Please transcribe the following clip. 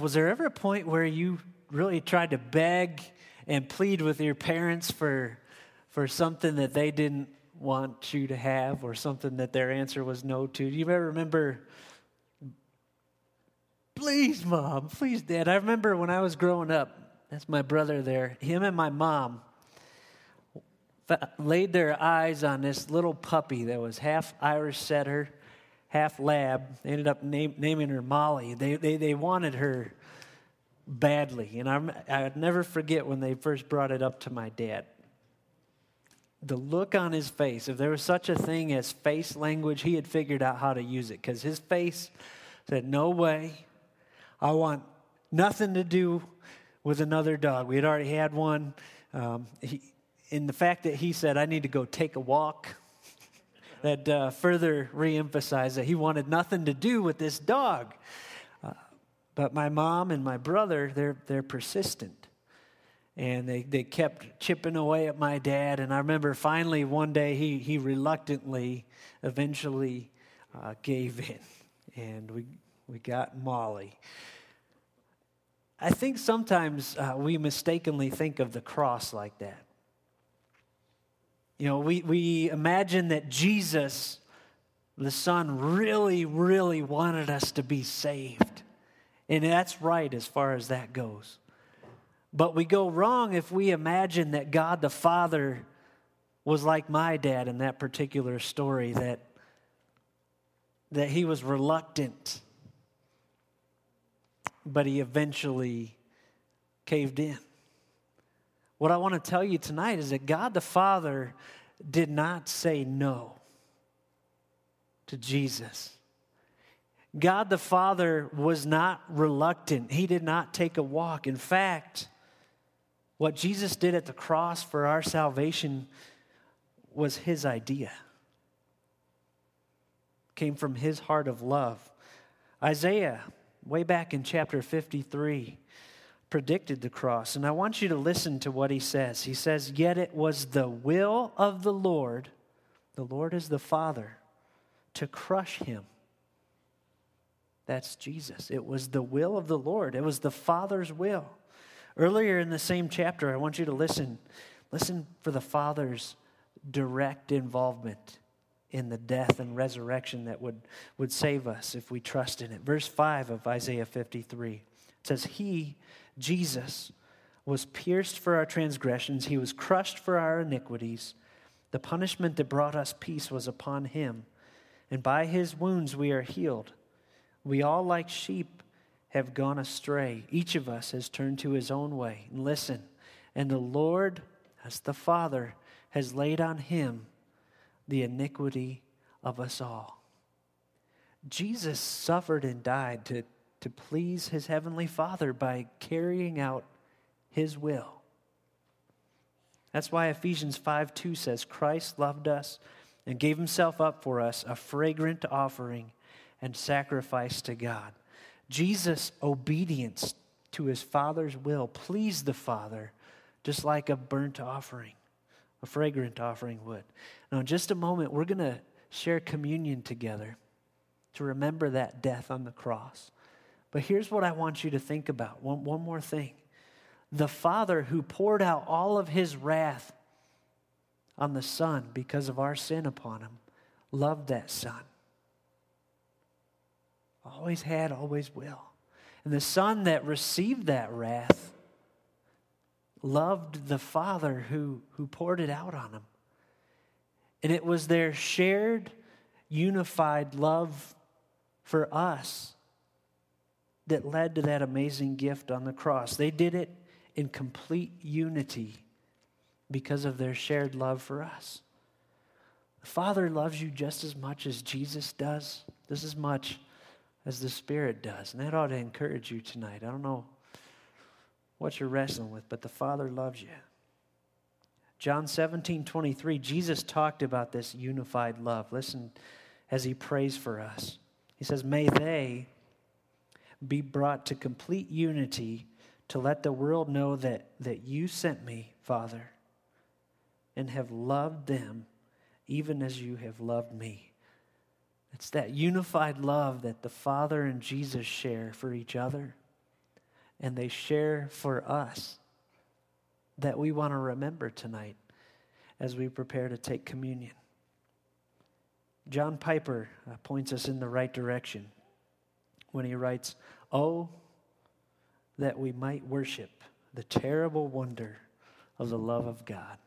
Was there ever a point where you really tried to beg and plead with your parents for, for something that they didn't want you to have or something that their answer was no to? Do you ever remember, please, mom, please, dad? I remember when I was growing up, that's my brother there, him and my mom laid their eyes on this little puppy that was half Irish setter half lab. They ended up name, naming her Molly. They, they, they wanted her badly. And I'm, I'd never forget when they first brought it up to my dad. The look on his face, if there was such a thing as face language, he had figured out how to use it because his face said, No way. I want nothing to do with another dog. We had already had one. Um, he, in the fact that he said, I need to go take a walk that uh, further reemphasized that he wanted nothing to do with this dog. Uh, but my mom and my brother, they're, they're persistent. And they, they kept chipping away at my dad. And I remember finally one day he, he reluctantly eventually uh, gave in. And we, we got Molly. I think sometimes uh, we mistakenly think of the cross like that. You know, we, we imagine that Jesus, the Son, really, really wanted us to be saved. And that's right as far as that goes. But we go wrong if we imagine that God the Father was like my dad in that particular story, that, that he was reluctant, but he eventually caved in. What I want to tell you tonight is that God the Father did not say no to Jesus. God the Father was not reluctant. He did not take a walk. In fact, what Jesus did at the cross for our salvation was his idea. Came from his heart of love. Isaiah, way back in chapter 53, predicted the cross. And I want you to listen to what he says. He says, Yet it was the will of the Lord, the Lord is the Father, to crush him. That's Jesus. It was the will of the Lord, it was the Father's will. Earlier in the same chapter, I want you to listen. Listen for the Father's direct involvement in the death and resurrection that would, would save us if we trust in it. Verse 5 of Isaiah 53 it says, He Jesus was pierced for our transgressions, he was crushed for our iniquities. The punishment that brought us peace was upon him, and by his wounds we are healed. We all, like sheep, have gone astray. Each of us has turned to his own way. And listen, and the Lord, as the Father, has laid on him the iniquity of us all. Jesus suffered and died to to please his heavenly Father by carrying out his will. That's why Ephesians 5 2 says, Christ loved us and gave himself up for us, a fragrant offering and sacrifice to God. Jesus' obedience to his Father's will pleased the Father, just like a burnt offering, a fragrant offering would. Now, in just a moment, we're going to share communion together to remember that death on the cross. But here's what I want you to think about one, one more thing. The Father who poured out all of his wrath on the Son because of our sin upon him loved that Son. Always had, always will. And the Son that received that wrath loved the Father who, who poured it out on him. And it was their shared, unified love for us that led to that amazing gift on the cross. They did it in complete unity because of their shared love for us. The Father loves you just as much as Jesus does, just as much as the Spirit does. And that ought to encourage you tonight. I don't know what you're wrestling with, but the Father loves you. John 17, 23, Jesus talked about this unified love. Listen as he prays for us. He says, May they, be brought to complete unity to let the world know that, that you sent me, Father, and have loved them even as you have loved me. It's that unified love that the Father and Jesus share for each other. and they share for us that we want to remember tonight as we prepare to take communion. John Piper uh, points us in the right direction when he writes, Oh, that we might worship the terrible wonder of the love of God.